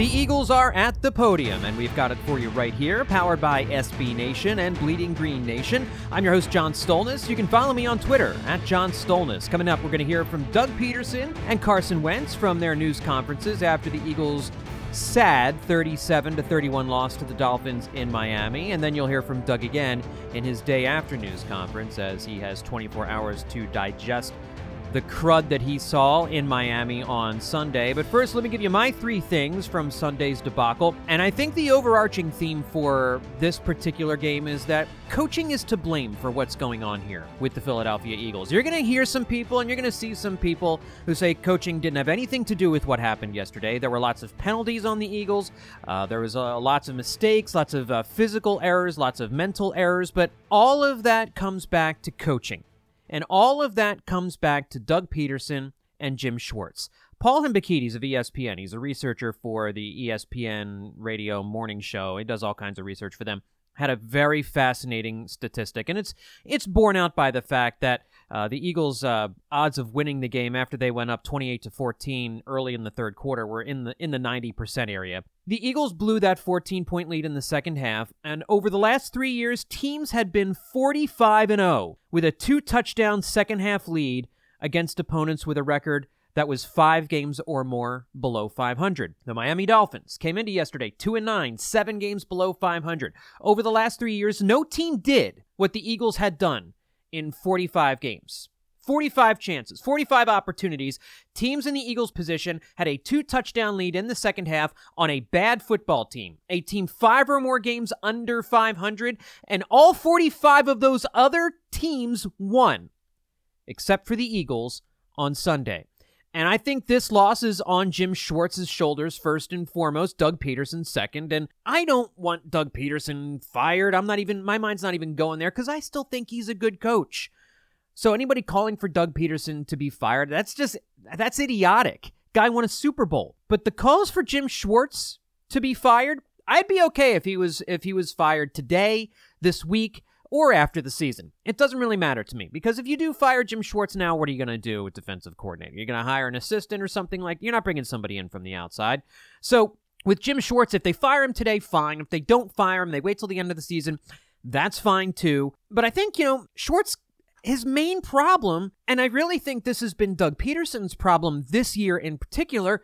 The Eagles are at the podium, and we've got it for you right here, powered by SB Nation and Bleeding Green Nation. I'm your host, John Stolnis. You can follow me on Twitter at John Stolnis. Coming up, we're going to hear from Doug Pederson and Carson Wentz from their news conferences after the Eagles' sad 37 to 31 loss to the Dolphins in Miami, and then you'll hear from Doug again in his day after news conference as he has 24 hours to digest the crud that he saw in Miami on Sunday. But first, let me give you my three things from Sunday's debacle. And I think the overarching theme for this particular game is that coaching is to blame for what's going on here with the Philadelphia Eagles. You're going to hear some people and you're going to see some people who say coaching didn't have anything to do with what happened yesterday. There were lots of penalties on the Eagles, uh, there was uh, lots of mistakes, lots of uh, physical errors, lots of mental errors, but all of that comes back to coaching. And all of that comes back to Doug Pederson and Jim Schwartz. Paul Hembekides of ESPN, he's a researcher for the ESPN radio morning show. He does all kinds of research for them. Had a very fascinating statistic, and it's it's borne out by the fact that uh, the Eagles' uh, odds of winning the game after they went up 28 to 14 early in the third quarter were in the in the 90% area. The Eagles blew that 14 point lead in the second half, and over the last three years, teams had been 45 and 0 with a two touchdown second half lead against opponents with a record that was five games or more below 500. The Miami Dolphins came into yesterday 2 and 9, seven games below 500. Over the last three years, no team did what the Eagles had done in 45 games. 45 chances, 45 opportunities. Teams in the Eagles' position had a two touchdown lead in the second half on a bad football team, a team five or more games under 500, and all 45 of those other teams won, except for the Eagles on Sunday. And I think this loss is on Jim Schwartz's shoulders first and foremost, Doug Pederson second. And I don't want Doug Pederson fired. I'm not even, my mind's not even going there because I still think he's a good coach. So anybody calling for Doug Pederson to be fired, that's just, that's idiotic. Guy won a Super Bowl. But the calls for Jim Schwartz to be fired, I'd be okay if he was if he was fired today, this week or after the season. It doesn't really matter to me because if you do fire Jim Schwartz now, what are you going to do with defensive coordinator? You're going to hire an assistant or something like you're not bringing somebody in from the outside. So, with Jim Schwartz, if they fire him today, fine. If they don't fire him, they wait till the end of the season, that's fine too. But I think, you know, Schwartz his main problem, and I really think this has been Doug Pederson's problem this year in particular,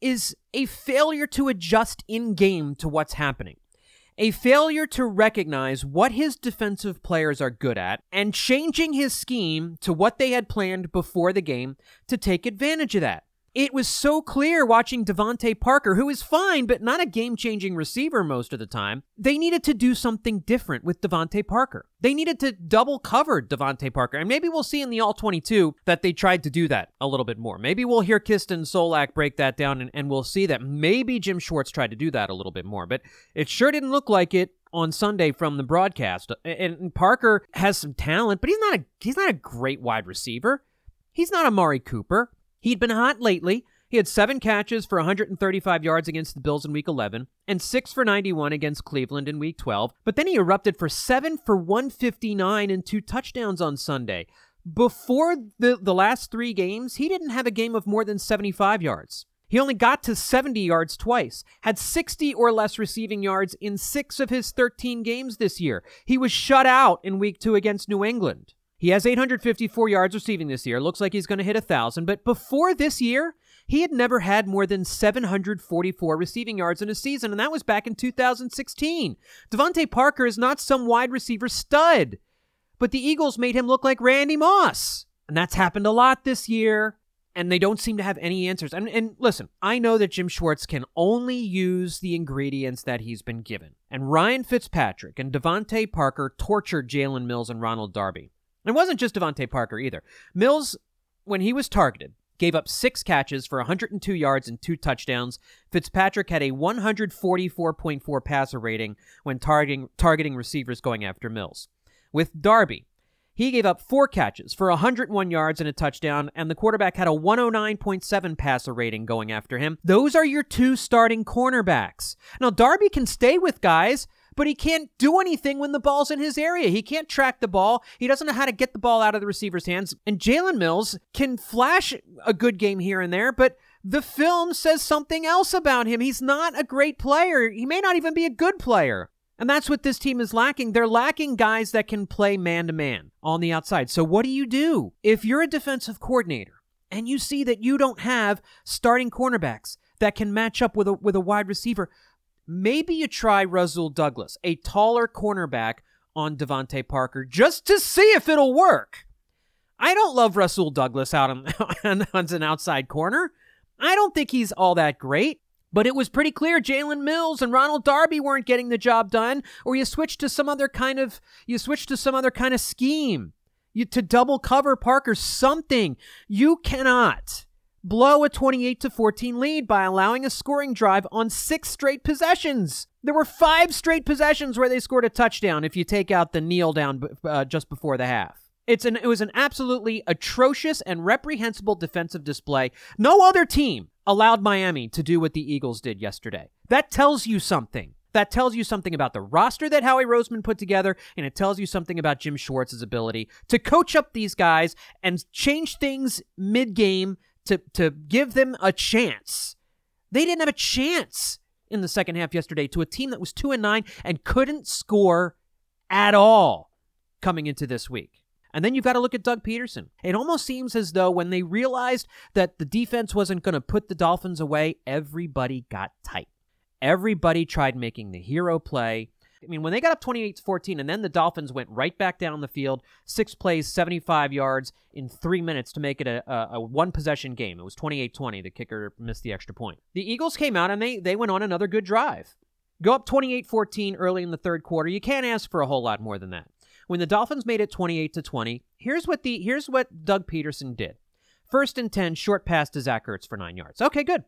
is a failure to adjust in game to what's happening a failure to recognize what his defensive players are good at and changing his scheme to what they had planned before the game to take advantage of that. It was so clear watching DeVante Parker, who is fine, but not a game changing receiver most of the time. They needed to do something different with DeVante Parker. They needed to double cover DeVante Parker. And maybe we'll see in the All 22 that they tried to do that a little bit more. Maybe we'll hear Kisten Solak break that down and, and we'll see that maybe Jim Schwartz tried to do that a little bit more. But it sure didn't look like it on Sunday from the broadcast. And Parker has some talent, but he's not a he's not a great wide receiver. He's not Amari Cooper. He'd been hot lately. He had seven catches for 135 yards against the Bills in Week 11 and six for 91 against Cleveland in Week 12. But then he erupted for seven for 159 and two touchdowns on Sunday. Before the, the last three games, he didn't have a game of more than 75 yards. He only got to 70 yards twice, had 60 or less receiving yards in six of his 13 games this year. He was shut out in week two against New England. He has 854 yards receiving this year. Looks like he's going to hit a 1,000. But before this year, he had never had more than 744 receiving yards in a season, and that was back in 2016. DeVante Parker is not some wide receiver stud, but the Eagles made him look like Randy Moss. And that's happened a lot this year, and they don't seem to have any answers. And, and listen, I know that Jim Schwartz can only use the ingredients that he's been given. And Ryan Fitzpatrick and DeVante Parker tortured Jalen Mills and Ronald Darby. It wasn't just DeVante Parker either. Mills, when he was targeted, gave up six catches for 102 yards and two touchdowns. Fitzpatrick had a 144.4 passer rating when targeting, targeting receivers going after Mills. With Darby, he gave up four catches for 101 yards and a touchdown, and the quarterback had a 109.7 passer rating going after him. Those are your two starting cornerbacks. Now, Darby can stay with guys but he can't do anything when the ball's in his area. He can't track the ball. He doesn't know how to get the ball out of the receiver's hands. And Jalen Mills can flash a good game here and there, but the film says something else about him. He's not a great player. He may not even be a good player. And that's what this team is lacking. They're lacking guys that can play man to man on the outside. So, what do you do? If you're a defensive coordinator and you see that you don't have starting cornerbacks that can match up with a, with a wide receiver, maybe you try Rasul Douglas, a taller cornerback on DeVante Parker, just to see if it'll work. I don't love Rasul Douglas out on, an outside corner. I don't think he's all that great. But it was pretty clear Jalen Mills and Ronald Darby weren't getting the job done, or you switched to some other kind of you switched to some other kind of scheme. You to double cover Parker something. You cannot blow a 28 to 14 lead by allowing a scoring drive on six straight possessions. There were five straight possessions where they scored a touchdown if you take out the kneel down uh, just before the half. It's an it was an absolutely atrocious and reprehensible defensive display. No other team allowed Miami to do what the Eagles did yesterday. That tells you something. That tells you something about the roster that Howie Roseman put together, and it tells you something about Jim Schwartz's ability to coach up these guys and change things mid game to to give them a chance. They didn't have a chance in the second half yesterday to a team that was 2 and 9 and couldn't score at all coming into this week. And then you've got to look at Doug Pederson. It almost seems as though when they realized that the defense wasn't going to put the Dolphins away, everybody got tight. Everybody tried making the hero play. I mean, when they got up 28 to 14, and then the Dolphins went right back down the field, six plays, 75 yards in three minutes to make it a, a, a one possession game. It was 28 20. The kicker missed the extra point. The Eagles came out and they, they went on another good drive. Go up 28 14 early in the third quarter. You can't ask for a whole lot more than that. When the Dolphins made it 28 to 20, here's what the here's what Doug Pederson did. First and 10, short pass to Zach Ertz for nine yards. Okay, good.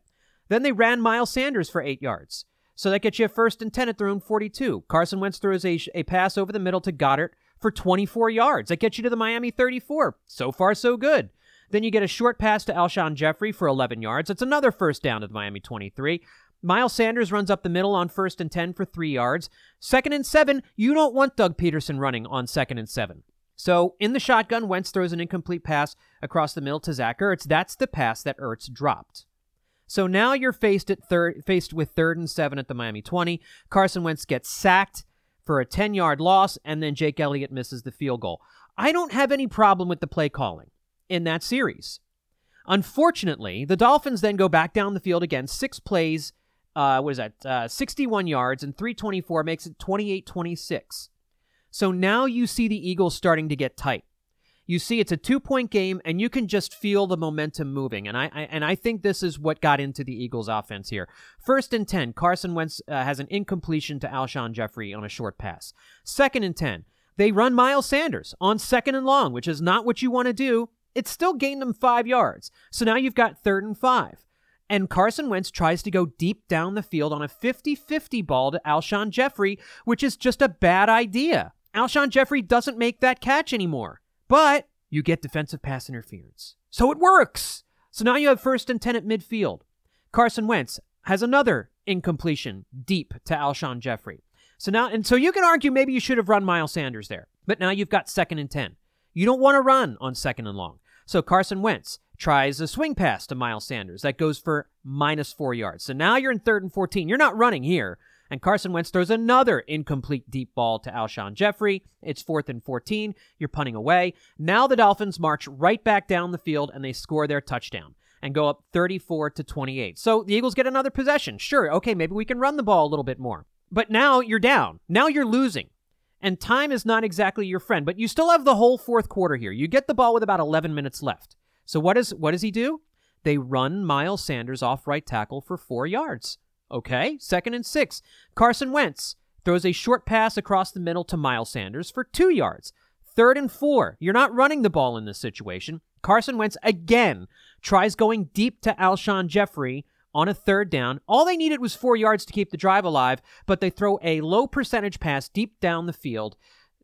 Then they ran Miles Sanders for eight yards. So that gets you a first and 10 at their own 42. Carson Wentz throws a, a pass over the middle to Goedert for 24 yards. That gets you to the Miami 34. So far, so good. Then you get a short pass to Alshon Jeffery for 11 yards. That's another first down to the Miami 23. Miles Sanders runs up the middle on first and 10 for three yards. Second and seven, you don't want Doug Pederson running on second and seven. So in the shotgun, Wentz throws an incomplete pass across the middle to Zach Ertz. That's the pass that Ertz dropped. So now you're faced at third, faced with third and seven at the Miami 20. Carson Wentz gets sacked for a 10 yard loss, and then Jake Elliott misses the field goal. I don't have any problem with the play calling in that series. Unfortunately, the Dolphins then go back down the field again, six plays, uh, what is that, uh, 61 yards, and 324 makes it 28 26. So now you see the Eagles starting to get tight you see it's a two point game and you can just feel the momentum moving and I, I, and I think this is what got into the Eagles offense here. First and 10, Carson Wentz uh, has an incompletion to Alshon Jeffery on a short pass. Second and 10, they run Miles Sanders on second and long, which is not what you want to do. It still gained them 5 yards. So now you've got third and 5. And Carson Wentz tries to go deep down the field on a 50 50 ball to Alshon Jeffery, which is just a bad idea. Alshon Jeffery doesn't make that catch anymore. But you get defensive pass interference. So it works. So now you have first and 10 at midfield. Carson Wentz has another incompletion deep to Alshon Jeffery. So now, and so you can argue maybe you should have run Miles Sanders there, but now you've got second and 10. You don't want to run on second and long. So Carson Wentz tries a swing pass to Miles Sanders. That goes for minus four yards. So now you're in third and 14. You're not running here. And Carson Wentz throws another incomplete deep ball to Alshon Jeffery. It's fourth and 14. You're punting away. Now the Dolphins march right back down the field and they score their touchdown and go up 34 to 28. So the Eagles get another possession. Sure, okay, maybe we can run the ball a little bit more. But now you're down. Now you're losing. And time is not exactly your friend, but you still have the whole fourth quarter here. You get the ball with about 11 minutes left. So what is what does he do? They run Miles Sanders off right tackle for 4 yards. Okay, second and 6. Carson Wentz throws a short pass across the middle to Miles Sanders for 2 yards. Third and 4. You're not running the ball in this situation. Carson Wentz again tries going deep to Alshon Jeffery on a third down. All they needed was four yards to keep the drive alive, but they throw a low percentage pass deep down the field.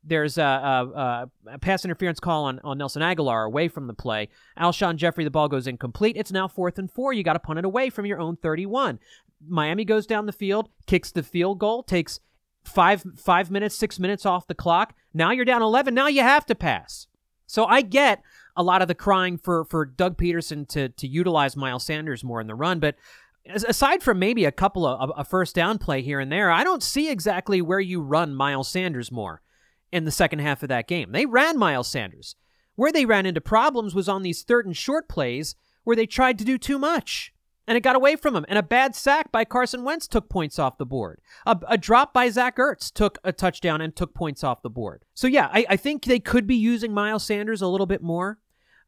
There's a, a, a, pass interference call on, on Nelson Agholor away from the play. Alshon Jeffery, the ball goes incomplete. It's now fourth and four. You got to punt it away from your own 31. Miami goes down the field, kicks the field goal, takes five five minutes, six minutes off the clock. Now you're down 11. Now you have to pass. So I get a lot of the crying for for Doug Pederson to to utilize Miles Sanders more in the run, but aside from maybe a couple of a first down play here and there, I don't see exactly where you run Miles Sanders more in the second half of that game. They ran Miles Sanders. Where they ran into problems was on these third and short plays where they tried to do too much and it got away from him. And a bad sack by Carson Wentz took points off the board. A, a drop by Zach Ertz took a touchdown and took points off the board. So yeah, I, I think they could be using Miles Sanders a little bit more,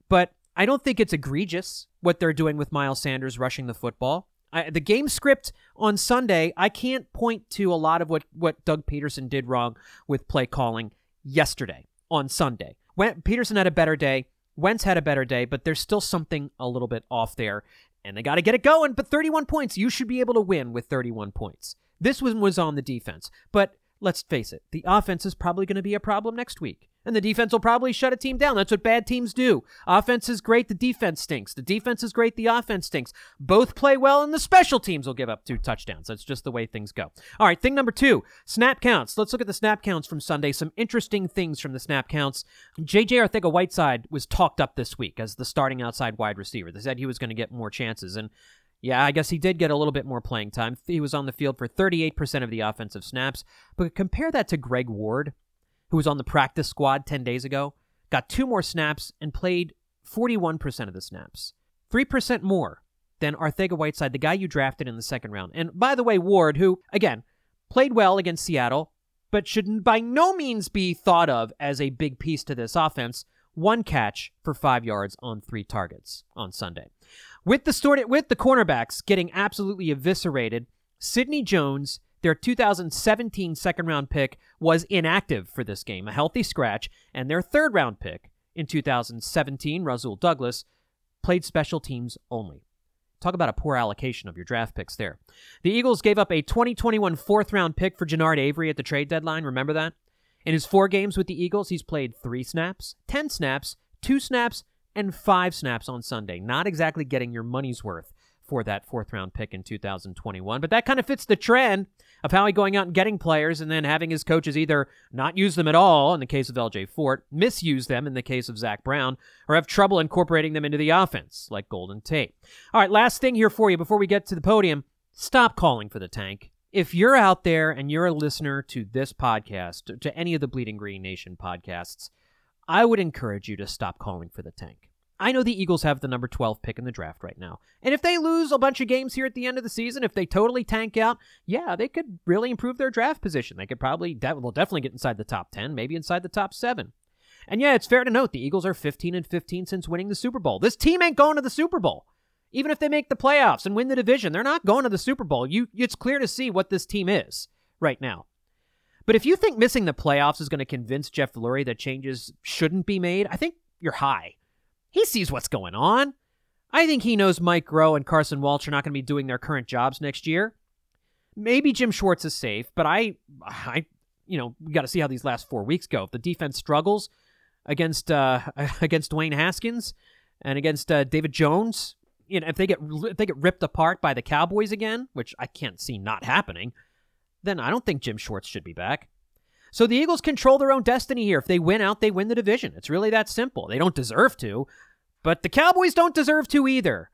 but I don't think it's egregious what they're doing with Miles Sanders rushing the football. I, the game script on Sunday, I can't point to a lot of what, what Doug Pederson did wrong with play calling yesterday on Sunday. When Pederson had a better day, Wentz had a better day, but there's still something a little bit off there, and they got to get it going. But 31 points, you should be able to win with 31 points. This one was on the defense, but let's face it, the offense is probably going to be a problem next week. And the defense will probably shut a team down. That's what bad teams do. Offense is great, the defense stinks. The defense is great, the offense stinks. Both play well, and the special teams will give up two touchdowns. That's just the way things go. All right, thing number two snap counts. Let's look at the snap counts from Sunday. Some interesting things from the snap counts. JJ Arcega Whiteside was talked up this week as the starting outside wide receiver. They said he was going to get more chances. And yeah, I guess he did get a little bit more playing time. He was on the field for 38% of the offensive snaps. But compare that to Greg Ward who was on the practice squad 10 days ago, got two more snaps and played 41% of the snaps. 3% more than Arcega Whiteside, the guy you drafted in the second round. And by the way, Ward, who, again, played well against Seattle, but should by no means be thought of as a big piece to this offense, one catch for five yards on three targets on Sunday. With the, with the cornerbacks getting absolutely eviscerated, Sidney Jones their 2017 second round pick was inactive for this game, a healthy scratch, and their third round pick in 2017, Rasul Douglas, played special teams only. Talk about a poor allocation of your draft picks there. The Eagles gave up a 2021 fourth round pick for Genard Avery at the trade deadline. Remember that? In his four games with the Eagles, he's played three snaps, 10 snaps, two snaps, and five snaps on Sunday. Not exactly getting your money's worth for that fourth round pick in 2021, but that kind of fits the trend of how he going out and getting players and then having his coaches either not use them at all in the case of LJ Fort, misuse them in the case of Zach Brown, or have trouble incorporating them into the offense like Golden Tate. All right, last thing here for you before we get to the podium stop calling for the tank. If you're out there and you're a listener to this podcast, to any of the Bleeding Green Nation podcasts, I would encourage you to stop calling for the tank. I know the Eagles have the number 12 pick in the draft right now. And if they lose a bunch of games here at the end of the season, if they totally tank out, yeah, they could really improve their draft position. They could probably, de- will definitely get inside the top 10, maybe inside the top 7. And yeah, it's fair to note the Eagles are 15 and 15 since winning the Super Bowl. This team ain't going to the Super Bowl. Even if they make the playoffs and win the division, they're not going to the Super Bowl. You it's clear to see what this team is right now. But if you think missing the playoffs is going to convince Jeff Lurie that changes shouldn't be made, I think you're high. He sees what's going on. I think he knows Mike Groh and Carson Walch are not going to be doing their current jobs next year. Maybe Jim Schwartz is safe, but I, I, you know, we got to see how these last four weeks go. If the defense struggles against uh, against Dwayne Haskins and against uh, David Jones, you know, if they get if they get ripped apart by the Cowboys again, which I can't see not happening, then I don't think Jim Schwartz should be back. So the Eagles control their own destiny here. If they win out, they win the division. It's really that simple. They don't deserve to, But the Cowboys don't deserve to either.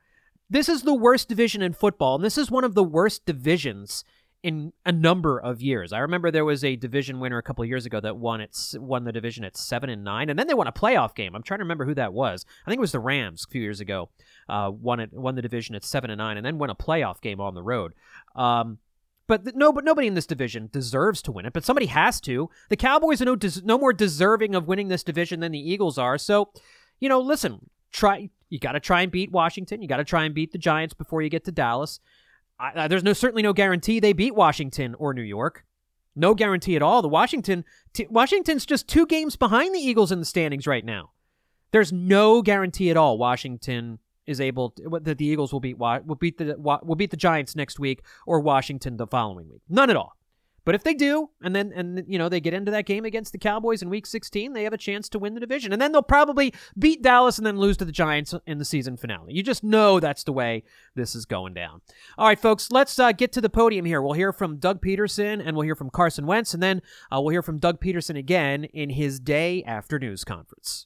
This is the worst division in football, and this is one of the worst divisions in a number of years. I remember there was a division winner a couple years ago that won its won the division at seven and nine, and then they won a playoff game. I'm trying to remember who that was. I think it was the Rams a few years ago. Uh, won it won the division at seven and nine, and then won a playoff game on the road. Um, but no, but nobody in this division deserves to win it. But somebody has to. The Cowboys are no des- no more deserving of winning this division than the Eagles are. So, you know, listen, try. You got to try and beat Washington. You got to try and beat the Giants before you get to Dallas. I, there's no certainly no guarantee they beat Washington or New York. No guarantee at all. The Washington t- Washington's just two games behind the Eagles in the standings right now. There's no guarantee at all Washington is able to, that the Eagles will beat will beat the will beat the Giants next week or Washington the following week. None at all. But if they do, and then and you know they get into that game against the Cowboys in Week 16, they have a chance to win the division, and then they'll probably beat Dallas and then lose to the Giants in the season finale. You just know that's the way this is going down. All right, folks, let's uh, get to the podium here. We'll hear from Doug Pederson and we'll hear from Carson Wentz, and then uh, we'll hear from Doug Pederson again in his day after news conference.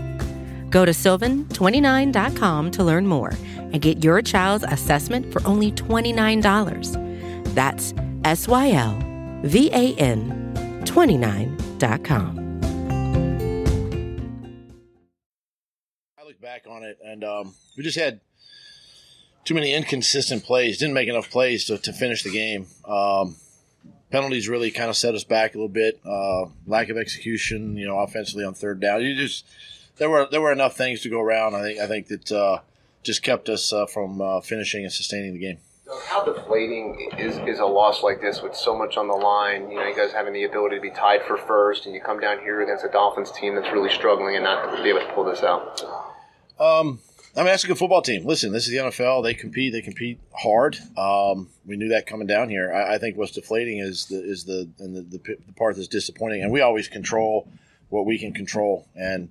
Go to sylvan29.com to learn more and get your child's assessment for only $29. That's S Y L V A N 29.com. I look back on it and um, we just had too many inconsistent plays, didn't make enough plays to, to finish the game. Um, penalties really kind of set us back a little bit. Uh, lack of execution, you know, offensively on third down. You just there were there were enough things to go around. I think I think that uh, just kept us uh, from uh, finishing and sustaining the game. How deflating is, is a loss like this with so much on the line? You know, you guys having the ability to be tied for first, and you come down here against a Dolphins team that's really struggling and not to be able to pull this out. Um, I mean, that's a good football team. Listen, this is the NFL. They compete. They compete hard. Um, we knew that coming down here. I, I, think what's deflating is the is the and the, the, the part that's disappointing. And we always control what we can control, and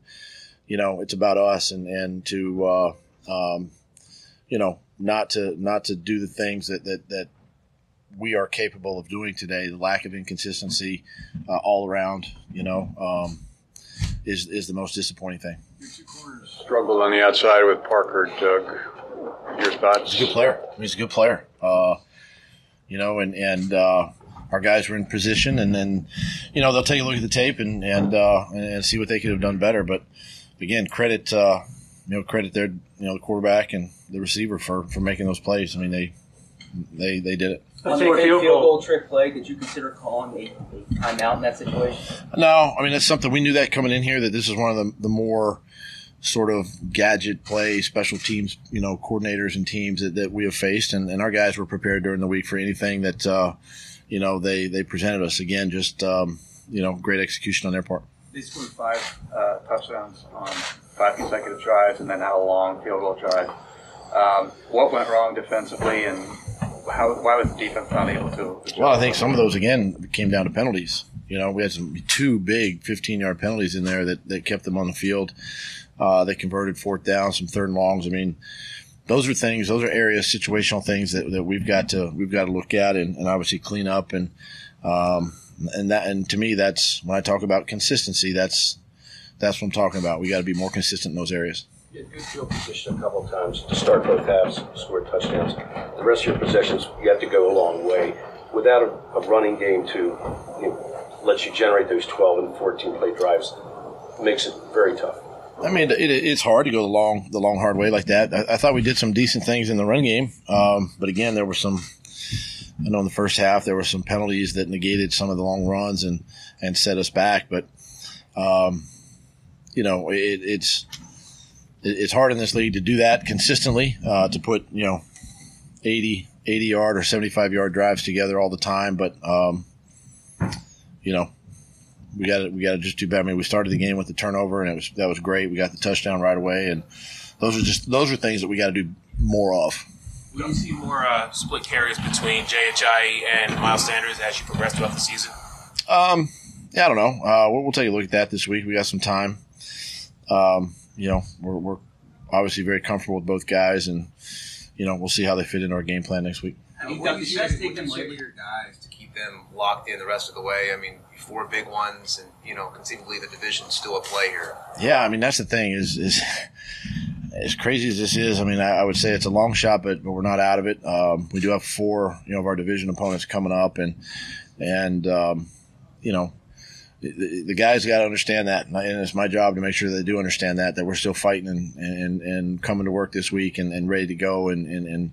you know, it's about us and and to uh, um, you know not to not to do the things that that that we are capable of doing today. The lack of inconsistency uh, all around, you know, um, is is the most disappointing thing. Struggled on the outside with Parker, Doug. Your thoughts? He's a good player. He's a good player. Uh, you know, and and uh, our guys were in position, and then you know they'll take a look at the tape and and uh, and see what they could have done better. But again, credit uh, you know credit their you know the quarterback and the receiver for for making those plays. I mean they they they did it. On the field goal trick play, did you consider calling a, a timeout in that situation? No, I mean that's something we knew that coming in here that this is one of the the more sort of gadget play special teams you know coordinators and teams that, that we have faced and, and our guys were prepared during the week for anything that uh, you know they they presented us again just um, you know great execution on their part they scored five uh, touchdowns on five consecutive drives and then had a long field goal drive um, what went wrong defensively and how, why was the defense not able to well I think some of those again came down to penalties. You know we had some two big 15 yard penalties in there that, that kept them on the field uh, they converted fourth down, some third and longs. I mean, those are things, those are areas, situational things that, that we've got to we've got to look at and, and obviously clean up and um, and that and to me that's when I talk about consistency, that's that's what I'm talking about. We got to be more consistent in those areas. You had good field position a couple of times to start both halves, score touchdowns. The rest of your possessions, you have to go a long way. Without a, a running game to you know, let you generate those 12 and 14 play drives, makes it very tough. I mean, it, it's hard to go the long, the long, hard way like that. I, I thought we did some decent things in the run game, um, but again, there were some. I know in the first half there were some penalties that negated some of the long runs and and set us back, but um, you know, it, it's it's hard in this league to do that consistently. Uh, to put you know 80, 80 yard or seventy five yard drives together all the time, but um, you know, we got to we got to just do better. I mean, we started the game with the turnover, and it was that was great. We got the touchdown right away, and those are just those are things that we got to do more of. Will you see more uh, split carries between Jay Ajayi and Miles Sanders as you progress throughout the season? Um, yeah, I don't know. Uh, we'll, we'll, take a look at that this week. We got some time. Um, you know, we're, we're obviously very comfortable with both guys, and you know, we'll see how they fit into our game plan next week. What do you, guys take them lightly? Your guys to keep them locked in the rest of the way. I mean, four big ones, and you know, conceivably the division's still a play here. Yeah, I mean that's the thing is is as crazy as this is. I mean, I, I would say it's a long shot, but, but we're not out of it. Um, we do have four, you know, of our division opponents coming up, and and um, you know, the, the guys got to understand that, and it's my job to make sure they do understand that that we're still fighting and and, and coming to work this week and, and ready to go and, and, and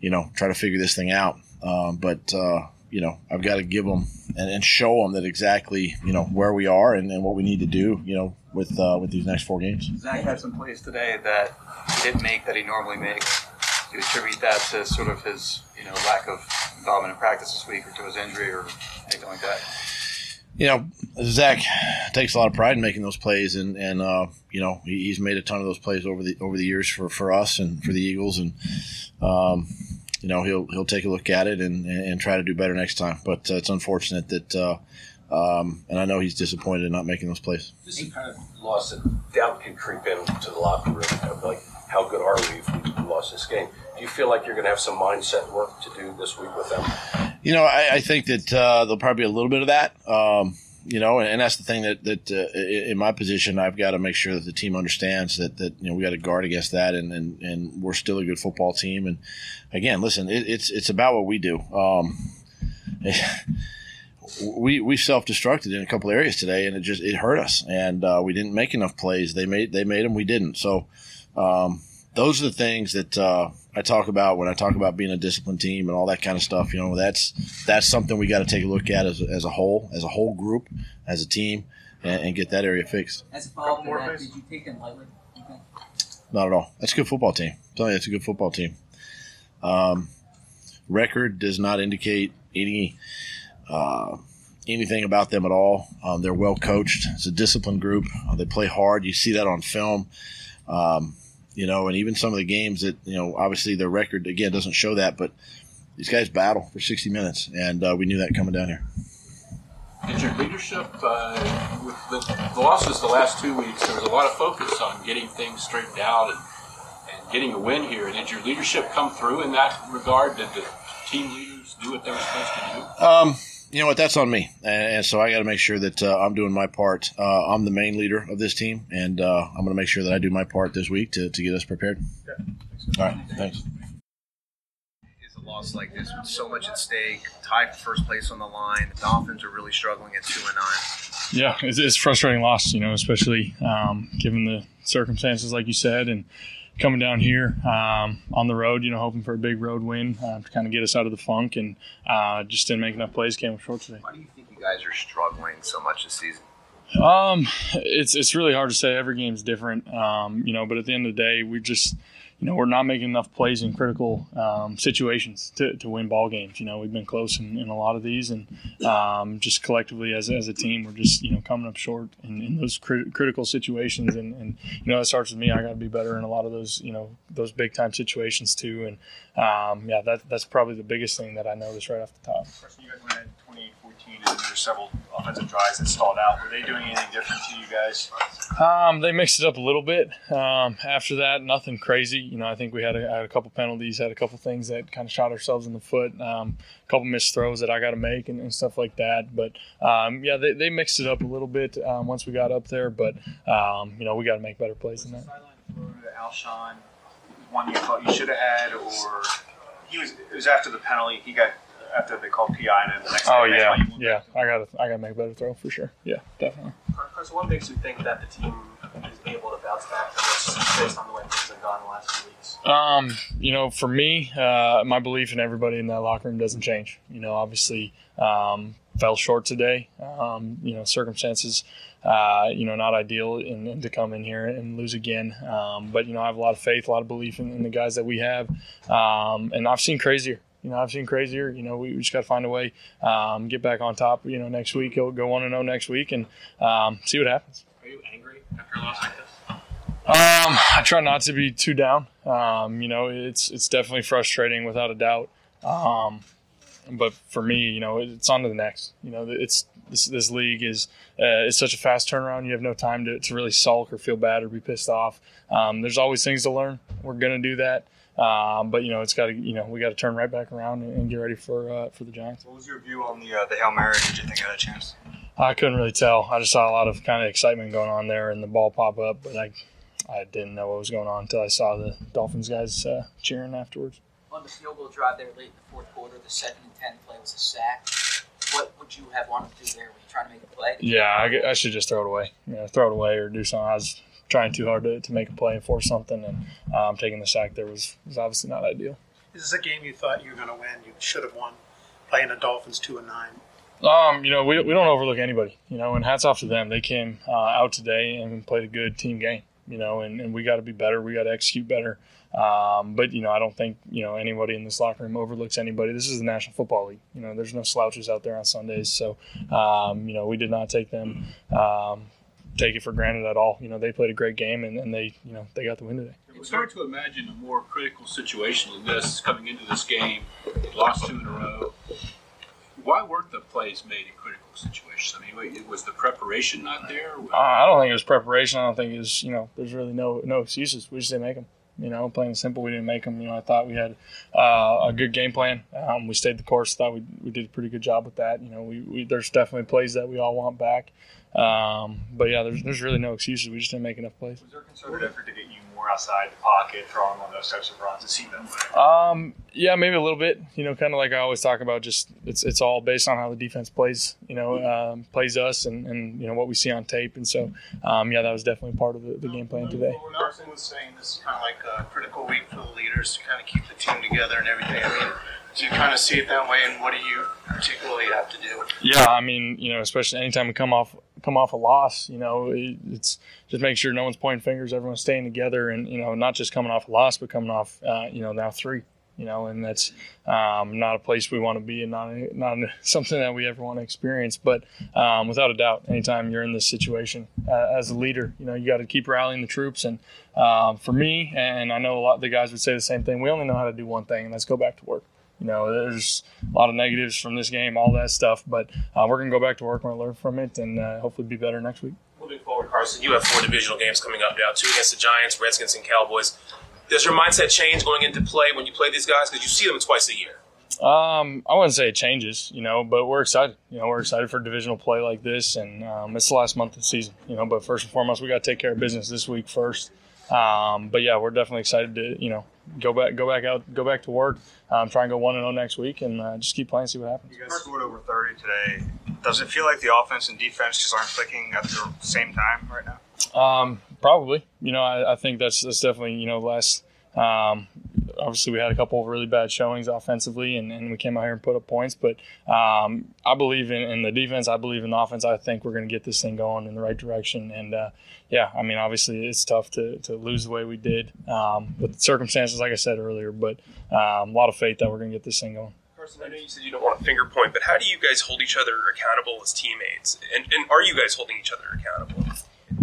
you know try to figure this thing out. Um, but uh, you know, I've got to give them and, and, show them that exactly you know where we are and, and what we need to do. You know, with uh, with these next four games. Zach had some plays today that he didn't make that he normally makes. Do you attribute that to sort of his you know lack of involvement in practice this week, or to his injury, or anything like that? You know, Zach takes a lot of pride in making those plays, and and uh, you know he, he's made a ton of those plays over the over the years for, for us and for the Eagles, and um, you know he'll he'll take a look at it and, and try to do better next time. But uh, it's unfortunate that, uh, um, and I know he's disappointed in not making those plays. This kind of loss that doubt can creep into the locker room of like how good are we if we lost this game. Do you feel like you're going to have some mindset work to do this week with them? You know, I, I think that uh, there'll probably be a little bit of that. Um, you know, and, and, that's the thing that that uh, in my position, I've got to make sure that the team understands that that you know we got to guard against that, and, and and we're still a good football team. And again, listen, it, it's it's about what we do. Um, we we self destructed in a couple areas today, and it just it hurt us, and uh, we didn't make enough plays. They made they made them, we didn't. So um, those are the things that uh, I talk about when I talk about being a disciplined team and all that kind of stuff. You know, that's that's something we got to take a look at as, as a whole, as a whole group, as a team, and, and get that area fixed. As a follow-up to that, did you take them lightly? Not at all. That's a good football team. I'm telling you, it's a good football team. Um, record does not indicate any uh, anything about them at all. Um, they're well coached. It's a disciplined group. Uh, they play hard. You see that on film. Um, you know, and even some of the games that, you know, obviously their record, again, doesn't show that, but these guys battle for 60 minutes, and uh, we knew that coming down here. Did your leadership, uh, with the, the, losses the last two weeks, there was a lot of focus on getting things straightened out and, and getting a win here. Did your leadership come through in that regard? Did the team leaders do what they were supposed to do? Um, you know what? That's on me, and, and so I got to make sure that uh, I'm doing my part. Uh, I'm the main leader of this team, and uh, I'm going to make sure that I do my part this week to, to get us prepared. Yeah. All right, thanks. Is a loss like this with so much at stake, tied for first place on the line. The Dolphins are really struggling at two and nine. Yeah, it's, it's frustrating loss, you know, especially um, given the circumstances, like you said, and coming down here um, on the road, you know, hoping for a big road win uh, to kind of get us out of the funk, and uh, just didn't make enough plays. Came up short today. Why do you think you guys are struggling so much this season? Um, it's it's really hard to say. Every game's different, um, you know. But at the end of the day, we just you know, we're not making enough plays in critical um, situations to, to win ball games. You know, we've been close in, in a lot of these, and um, just collectively as, as a team, we're just you know coming up short in, in those crit- critical situations. And, and you know, that starts with me. I got to be better in a lot of those you know those big time situations too. And um, yeah, that that's probably the biggest thing that I noticed right off the top. You guys went in 2014, and there's several offensive drives that stalled out. Were they doing anything different to you guys? Um, they mixed it up a little bit. Um, after that, nothing crazy. You know, I think we had a, had a couple penalties, had a couple things that kind of shot ourselves in the foot, um, a couple missed throws that I got to make and, and, stuff like that. But um, yeah, they, they mixed it up a little bit um, once we got up there. But um, you know, we got to make better plays than that. Alshon, one you thought you should have had, or he was it was after the penalty. He got after they called PI and then the next. Oh yeah, yeah. I got I got to make a better throw for sure. Yeah, definitely. Chris, what makes you think that the team is able to bounce back based on the way things have gone the last few weeks? Um, you know, for me, uh, my belief in everybody in that locker room doesn't change. You know, obviously, um, fell short today. Um, you know, circumstances, uh, you know, not ideal in, in to come in here and lose again. Um, but you know, I have a lot of faith, a lot of belief in, in the guys that we have, um, and I've seen crazier. You know, I've seen crazier. You know, we, we just got to find a way, um, get back on top. You know, next week, go go one and zero next week, and um, see what happens. Are you angry after a loss like this? Um, I try not to be too down. Um, you know, it's it's definitely frustrating without a doubt. Um, but for me, you know, it's on to the next. You know, it's this this league is uh, it's such a fast turnaround. You have no time to, to really sulk or feel bad or be pissed off. Um, there's always things to learn. We're gonna do that. Um, but you know, it's got to you know we got to turn right back around and, and get ready for uh, for the Giants. What was your view on the uh, the hail mary? Did you think you had a chance? I couldn't really tell. I just saw a lot of kind of excitement going on there and the ball pop up, but I I didn't know what was going on until I saw the Dolphins guys uh, cheering afterwards. On the field goal drive there late in the fourth quarter, the second and ten play was a sack. What would you have wanted to do there? Were you trying to make a play? Yeah, I, I should just throw it away. You know, throw it away or do something. I was trying too hard to, to make a play and force something, and um, taking the sack there was, was obviously not ideal. Is this a game you thought you were going to win? You should have won, playing the Dolphins two and nine. Um, you know, we, we don't overlook anybody, you know, and hats off to them. They came uh, out today and played a good team game, you know, and, and we got to be better. We got to execute better. Um, but, you know, I don't think, you know, anybody in this locker room overlooks anybody. This is the National Football League. You know, there's no slouches out there on Sundays. So, um, you know, we did not take them, um, take it for granted at all. You know, they played a great game and, and they, you know, they got the win today. It's hard to imagine a more critical situation than this coming into this game. Lost two in a row. Why weren't the plays made in critical situations? I mean, was the preparation not there? Uh, I don't think it was preparation. I don't think it was, you know, there's really no no excuses. We just didn't make them. You know, plain and simple, we didn't make them. You know, I thought we had uh, a good game plan. Um, we stayed the course. Thought we, we did a pretty good job with that. You know, we, we there's definitely plays that we all want back. Um, but yeah, there's there's really no excuses. We just didn't make enough plays. Was there a concerted effort to get you more outside the pocket, throwing on those types of runs? It seemed that way. Um, yeah, maybe a little bit. You know, kind of like I always talk about. Just it's it's all based on how the defense plays. You know, um, plays us and, and you know what we see on tape. And so, um, yeah, that was definitely part of the, the game plan today. Carson was saying this is kind of like a critical week for the leaders to kind of keep the team together and everything. I mean, do you kind of see it that way? And what do you particularly have to do? Yeah, I mean, you know, especially anytime we come off come off a loss, you know, it, it's just make sure no one's pointing fingers, everyone's staying together, and you know, not just coming off a loss, but coming off, uh, you know, now three. You know, and that's um, not a place we want to be, and not not something that we ever want to experience. But um, without a doubt, anytime you're in this situation uh, as a leader, you know, you got to keep rallying the troops. And um, for me, and I know a lot of the guys would say the same thing. We only know how to do one thing, and that's go back to work. You know, there's a lot of negatives from this game, all that stuff, but uh, we're going to go back to work, to learn from it, and uh, hopefully be better next week. Moving forward, Carson, you have four divisional games coming up now two against the Giants, Redskins, and Cowboys. Does your mindset change going into play when you play these guys? Because you see them twice a year. Um, I wouldn't say it changes, you know, but we're excited. You know, we're excited for divisional play like this, and um, it's the last month of the season, you know. But first and foremost, we got to take care of business this week first. Um, but yeah, we're definitely excited to, you know, go back, go back out, go back to work, um, try and go one and zero next week, and uh, just keep playing, see what happens. You guys scored over 30 today. Does it feel like the offense and defense just aren't clicking at the same time right now? Um, probably. You know, I, I, think that's that's definitely you know last. Um, obviously, we had a couple of really bad showings offensively, and, and we came out here and put up points. But um, I believe in, in, the defense. I believe in the offense. I think we're going to get this thing going in the right direction. And uh, yeah, I mean, obviously, it's tough to, to lose the way we did um, with circumstances, like I said earlier. But um, a lot of faith that we're going to get this thing going. Carson, I know you said you don't want to finger point, but how do you guys hold each other accountable as teammates? And, and are you guys holding each other accountable?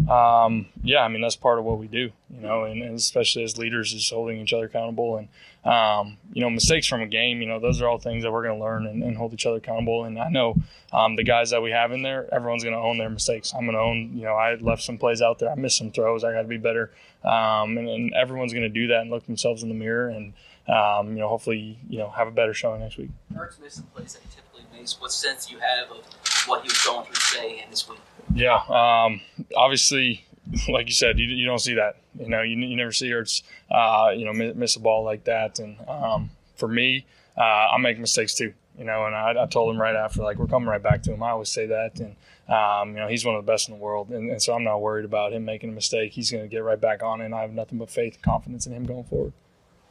Um, yeah, I mean that's part of what we do, you know, and, and, especially as leaders, is holding each other accountable. And um, you know, mistakes from a game, you know, those are all things that we're going to learn and, and, hold each other accountable. And I know um, the guys that we have in there, everyone's going to own their mistakes. I'm going to own, you know, I left some plays out there, I missed some throws, I got to be better, um, and, and, everyone's going to do that and look themselves in the mirror and. Um, you know, hopefully, you know, have a better showing next week. Missed some plays that he typically makes. What sense you have of what he was going through today and this week? Yeah, um, obviously, like you said, you, you don't see that. You know, you, you never see Ertz, uh, you know, miss, miss, a ball like that. And um, for me, uh, I make mistakes too. you know. And I, I told him right after, like, we're coming right back to him. I always say that, and um, you know, he's one of the best in the world, and, and so I'm not worried about him making a mistake. He's going to get right back on it, and I have nothing but faith and confidence in him going forward.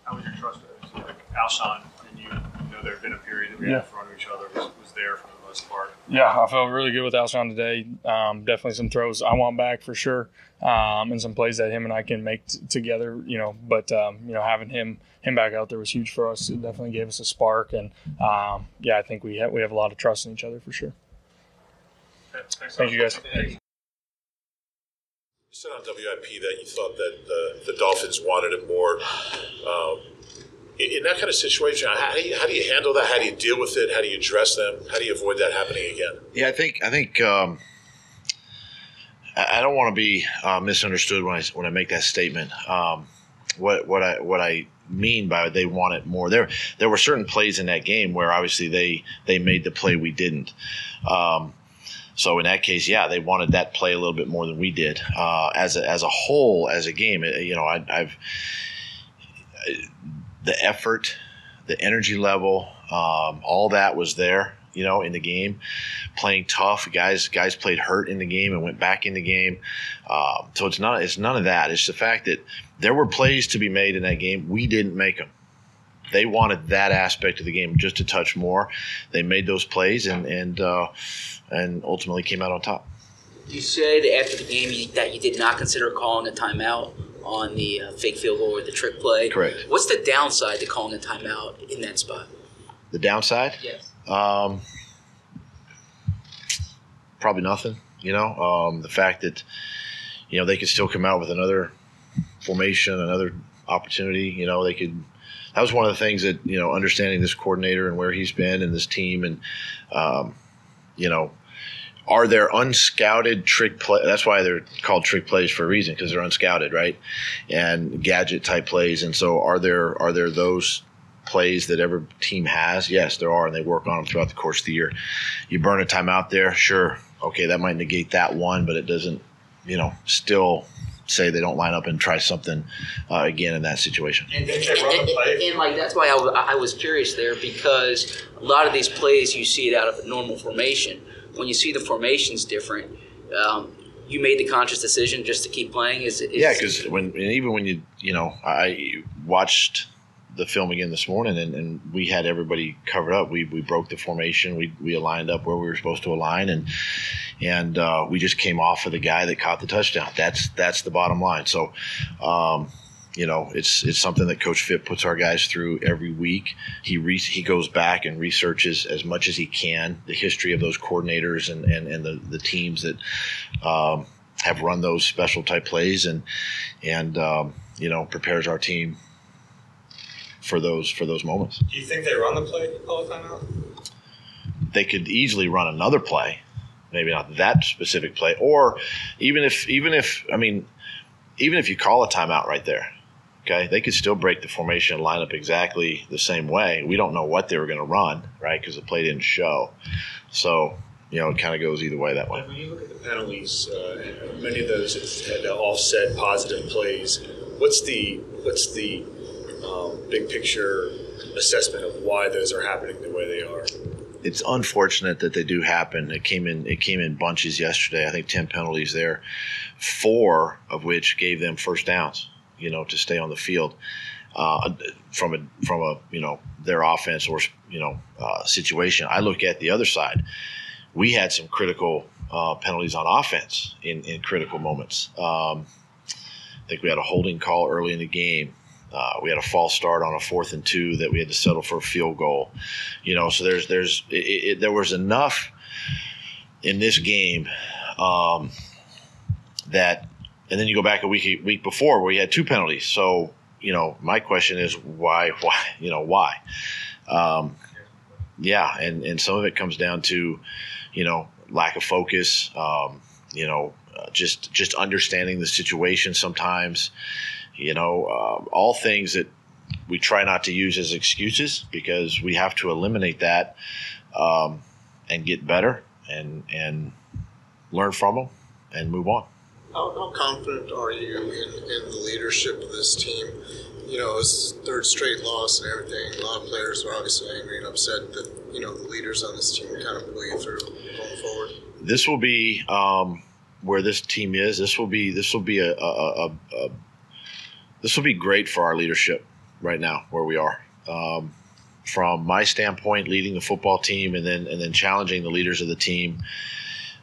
How was your trust? Like Alshon and you, you know, there had been a period that we Yeah. had in front of each other was, was there for the most part. Yeah, I felt really good with Alshon today. Um, definitely some throws I want back for sure, um, and some plays that him and I can make t- together. You know, but um, you know, having him him back out there was huge for us. It definitely gave us a spark, and um, yeah, I think we have we have a lot of trust in each other for sure. Thank you guys. You said on WIP that you thought that the, the Dolphins wanted it more. In, that kind of situation, how do, you, how do you handle that? How do you deal with it? How do you address them? How do you avoid that happening again? Yeah, I think I think um, I don't want to be uh, misunderstood when I when I make that statement. Um, what what I what I mean by they want it more. There there were certain plays in that game where obviously they they made the play we didn't. Um, so in that case, yeah, they wanted that play a little bit more than we did. Uh, as a, as a whole, as a game, it- you know, I, I've the effort, the energy level, um, all that was there. You know, in the game, playing tough. Guys, guys played hurt in the game and went back in the game. Um, so it's not. It's none of that. It's the fact that there were plays to be made in that game. We didn't make them. They wanted that aspect of the game just a touch more. They made those plays and and uh, and ultimately came out on top. You said after the game you, that you did not consider calling a timeout on the uh, fake field goal or the trick play. Correct. What's the downside to calling a timeout in that spot? The downside? Yes. Um, probably nothing. You know, um, the fact that you know they could still come out with another formation, another opportunity. You know, they could. That was one of the things that you know, understanding this coordinator and where he's been and this team, and um, you know, are there unscouted trick plays? That's why they're called trick plays for a reason because they're unscouted, right? And gadget type plays. And so, are there are there those plays that every team has? Yes, there are, and they work on them throughout the course of the year. You burn a timeout there, sure, okay, that might negate that one, but it doesn't, you know, still say they don't line up and try something uh, again in that situation. And, and, and- and, like that's why I, wa- I was curious there because a lot of these plays you see it out of a normal formation. When you see the formations different, um, you made the conscious decision just to keep playing. Is, is Yeah, because when even when you you know I watched the film again this morning and, and we had everybody covered up. We, we broke the formation. We, we aligned up where we were supposed to align and and uh, we just came off of the guy that caught the touchdown. That's that's the bottom line. So. Um, you know, it's it's something that Coach Fipp puts our guys through every week. He re- he goes back and researches as much as he can the history of those coordinators and and, and the, the teams that um, have run those special type plays and and um, you know prepares our team for those for those moments. Do you think they run the play all the time out? They could easily run another play, maybe not that specific play, or even if even if I mean even if you call a timeout right there, okay, they could still break the formation and line up exactly the same way. We don't know what they were going to run, right? Because the play didn't show. So you know, it kind of goes either way that way. When you look at the penalties, uh, many of those had to offset positive plays. What's the what's the um, big picture assessment of why those are happening the way they are? it's unfortunate that they do happen. It came in it came in bunches yesterday. I think ten penalties there, four of which gave them first downs. You know, to stay on the field uh, from a from a you know their offense or you know uh, situation. I look at the other side. We had some critical uh, penalties on offense in in critical moments. Um, I think we had a holding call early in the game. Uh, we had a false start on a fourth and two that we had to settle for a field goal. You know, so there's there's it, it, there was enough in this game um, that, and then you go back a week week before where we had two penalties. So you know, my question is why why you know why? Um, yeah, and and some of it comes down to you know lack of focus. Um, you know, uh, just just understanding the situation sometimes you know, uh, all things that we try not to use as excuses because we have to eliminate that um, and get better and and learn from them and move on. How, how confident are you in, in the leadership of this team? You know, it's third straight loss and everything. A lot of players are obviously angry and upset that you know the leaders on this team kind of pull you through going forward? This will be um, where this team is. This will be this will be a, a, a, a this will be great for our leadership right now where we are. Um, from my standpoint, leading the football team and then and then challenging the leaders of the team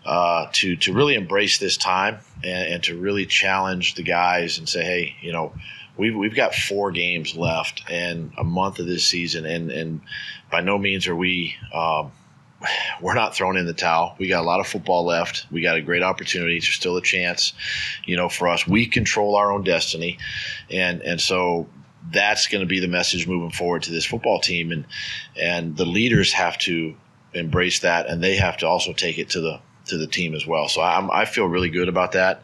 uh, to to really embrace this time and, and, to really challenge the guys and say, hey, you know, we've we've got four games left and a month of this season, and and by no means are we. Um, we're not throwing in the towel. We got a lot of football left. We got a great opportunity. There's still a chance, you know, for us. We control our own destiny, and and so that's going to be the message moving forward to this football team, and and the leaders have to embrace that, and they have to also take it to the to the team as well. So I'm, I feel really good about that.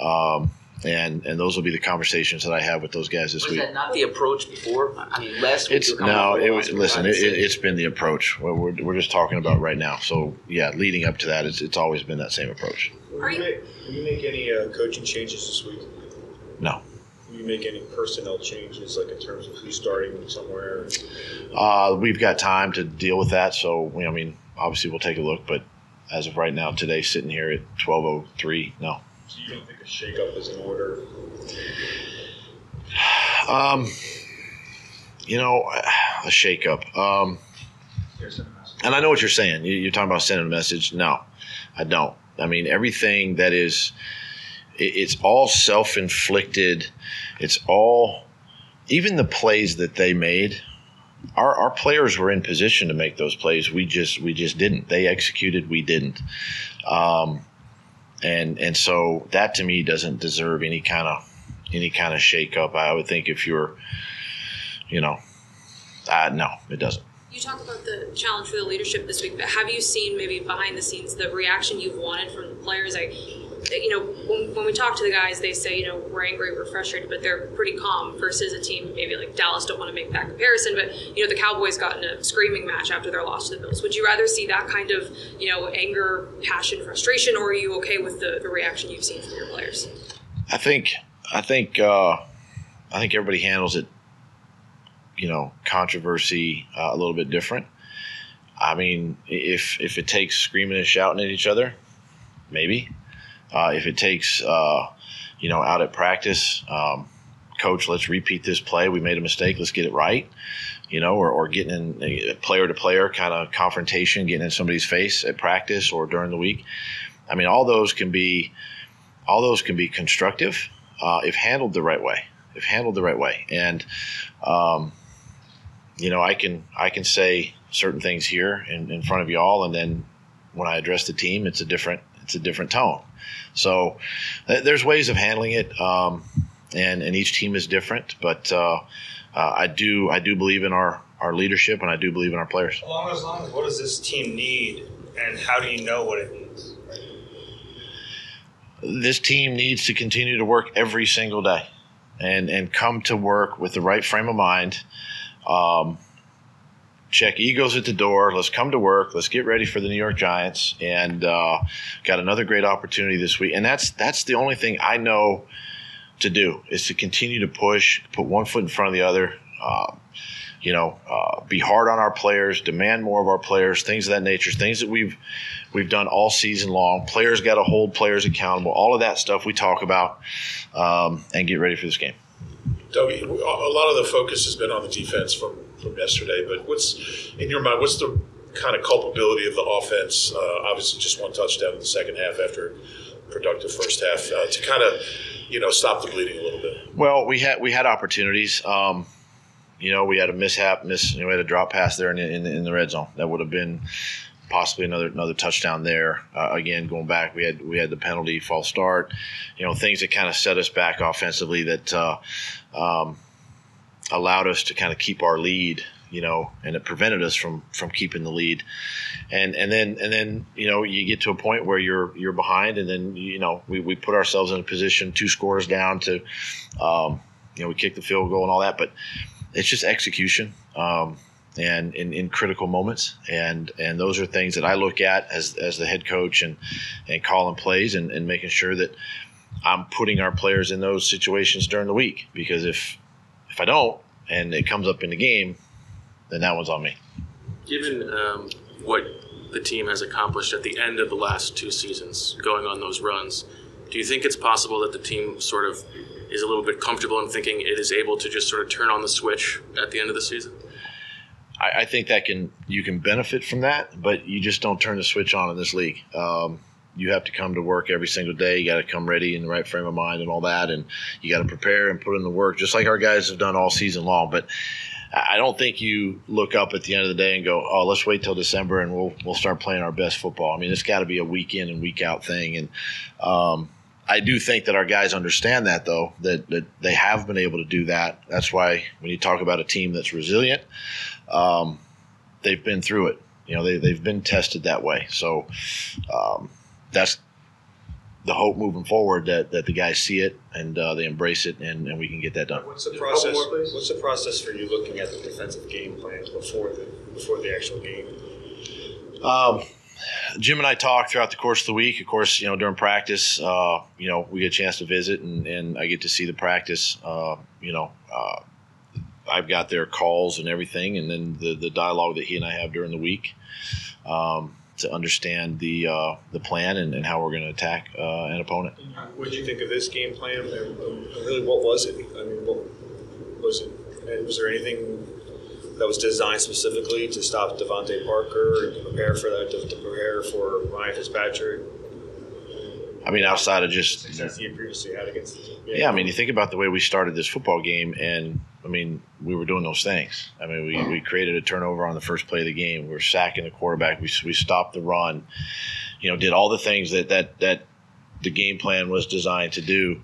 Um, and and those will be the conversations that I have with those guys this was week. that not the approach before? I mean, less. It's no. It was listen. It, it, has been the approach. What we're, we're just talking about right now. So yeah, leading up to that, it's it's always been that same approach. Will you make, will you make any uh, coaching changes this week? No. Will you make any personnel changes, like in terms of who's starting somewhere? Uh, we've got time to deal with that. So I mean, obviously we'll take a look, but as of right now, today, sitting here at twelve oh three, no. So you don't think a shakeup is in order? Um, you know, a shakeup. Um, and I know what you're saying. You're talking about sending a message. No, I don't. I mean, everything that is, it's all self inflicted. It's all, even the plays that they made. Our, our players were in position to make those plays. We just we just didn't. They executed. We didn't. Um, and and so that to me doesn't deserve any kind of any kind of shakeup. I would think if you're, you know, uh, no, it doesn't. You talk about the challenge for the leadership this week, but have you seen maybe behind the scenes the reaction you've wanted from the players? I, you know, when, when we talk to the guys, they say, you know, we're angry, we're frustrated, but they're pretty calm. Versus a team maybe like Dallas, don't want to make that comparison, but you know, the Cowboys got in a screaming match after their loss to the Bills. Would you rather see that kind of, you know, anger, passion, frustration, or are you okay with the, the reaction you've seen from your players? I think, I think, uh, I think everybody handles it, you know, controversy uh, a little bit different. I mean, if if it takes screaming and shouting at each other, maybe. Uh, if it takes, uh, you know, out at practice, um, coach, let's repeat this play. We made a mistake. Let's get it right. You know, or, or getting in a player to player kind of confrontation, getting in somebody's face at practice or during the week. I mean, all those can be, all those can be constructive uh, if handled the right way. If handled the right way, and um, you know, I can I can say certain things here in, in front of y'all, and then when I address the team, it's a different it's a different tone. So th- there's ways of handling it, um, and and each team is different. But uh, uh, I do I do believe in our our leadership, and I do believe in our players. Along those lines, what does this team need, and how do you know what it needs? This team needs to continue to work every single day, and and come to work with the right frame of mind. Um, check egos at the door. Let's come to work. Let's get ready for the New York Giants, and uh, got another great opportunity this week. And that's that's the only thing I know to do is to continue to push, put one foot in front of the other. Uh, you know, uh, be hard on our players, demand more of our players, things of that nature, things that we've we've done all season long. Players got to hold players accountable. All of that stuff we talk about, um, and get ready for this game. Doug, a lot of the focus has been on the defense from from yesterday. But what's in your mind? What's the kind of culpability of the offense? Uh, obviously, just one touchdown in the second half after productive first half uh, to kind of you know stop the bleeding a little bit. Well, we had we had opportunities. Um, you know, we had a mishap, miss. You know, we had a drop pass there in, in, in the red zone that would have been possibly another another touchdown there. Uh, again, going back, we had we had the penalty, false start. You know, things that kind of set us back offensively that. Uh, um, allowed us to kind of keep our lead you know, and it prevented us from from keeping the lead. And and then and then you know you get to a point where you're you're behind, and then you know we, we put ourselves in a position two scores down to, um, you know, we kick the field goal and all that, but it's just execution. Um, and in, in critical moments, and and those are things that I look at as, as the head coach and and calling plays and, and making sure that I'm putting our players in those situations during the week because if if I don't and it comes up in the game, then that one's on me. Given um, what the team has accomplished at the end of the last two seasons, going on those runs, do you think it's possible that the team sort of is a little bit comfortable in thinking it is able to just sort of turn on the switch at the end of the season? I, I think that can you can benefit from that, but you just don't turn the switch on in this league. Um, you have to come to work every single day. You got to come ready in the right frame of mind and all that, and you got to prepare and put in the work, just like our guys have done all season long. But I don't think you look up at the end of the day and go, "Oh, let's wait till December and we'll we'll start playing our best football." I mean, it's got to be a week in and week out thing, and um, I do think that our guys understand that, though, that, that they have been able to do that. That's why when you talk about a team that's resilient, um, they've been through it. You know, they, they've been tested that way. So um, that's the hope moving forward that, that the guys see it and uh, they embrace it and, and we can get that done. What's the process? What's the process for you looking at the defensive game plan before the before the actual game? Um, Jim and I talk throughout the course of the week. Of course, you know during practice, uh, you know we get a chance to visit and, and I get to see the practice. Uh, you know, uh, I've got their calls and everything, and then the the dialogue that he and I have during the week um, to understand the uh, the plan and, and, how we're going to attack uh, an opponent. What did you think of this game plan? Really, what was it? I mean, what was it? Was there anything that was designed specifically to stop DeVante Parker and to prepare for that, to, to prepare for Ryan Fitzpatrick? I mean, outside of just you previously had against. Yeah. yeah, I mean, you think about the way we started this football game, and I mean, we were doing those things. I mean, we, we created a turnover on the first play of the game. We were sacking the quarterback. We, we stopped the run. You know, did all the things that that that the game plan was designed to do.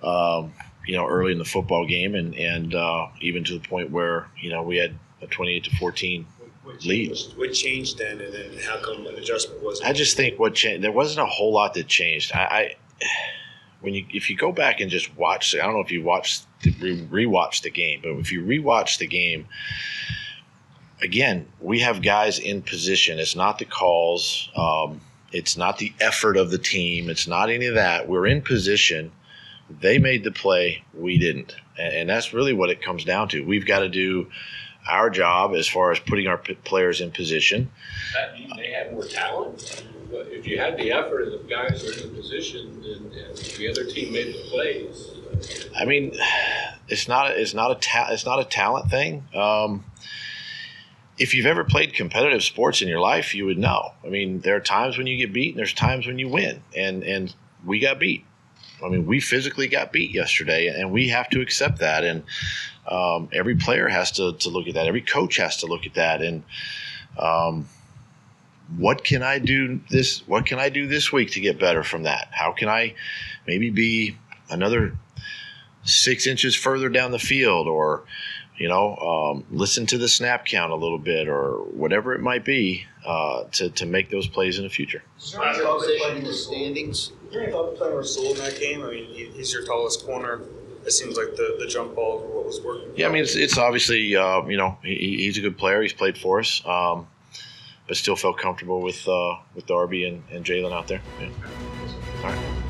Um, you know, early in the football game, and and uh, even to the point where you know we had a 28 to 14 lead. What changed then, and then how come an adjustment was? I just think what changed. There wasn't a whole lot that changed. I, I when you if you go back and just watch, I don't know if you watched re- rewatch the game, but if you rewatch the game, again, we have guys in position. It's not the calls. Um, it's not the effort of the team. It's not any of that. We're in position. They made the play. We didn't, and, and that's really what it comes down to. We've got to do our job as far as putting our p- players in position. That mean they have more talent. But if you had the effort and the guys are in the position and, and the other team made the plays. I mean, it's not it's not a ta- it's not a talent thing. Um, if you've ever played competitive sports in your life, you would know. I mean, there are times when you get beat, and there's times when you win, and and we got beat. I mean, we physically got beat yesterday, and we have to accept that. And um, every player has to, to look at that. Every coach has to look at that. And um, what can I do this? What can I do this week to get better from that? How can I maybe be another six inches further down the field, or you know, um, listen to the snap count a little bit, or whatever it might be, uh, to to make those plays in the future. Is there any playing the standings? Any thought playing Rasul in that game? I mean, he's your tallest corner it seems like the, the jump ball what was working. Yeah, I mean, it's, it's obviously, uh, you know, he, he's a good player. He's played for us, um, but still felt comfortable with uh, with Darby and, and Jalen out there. Yeah. All right.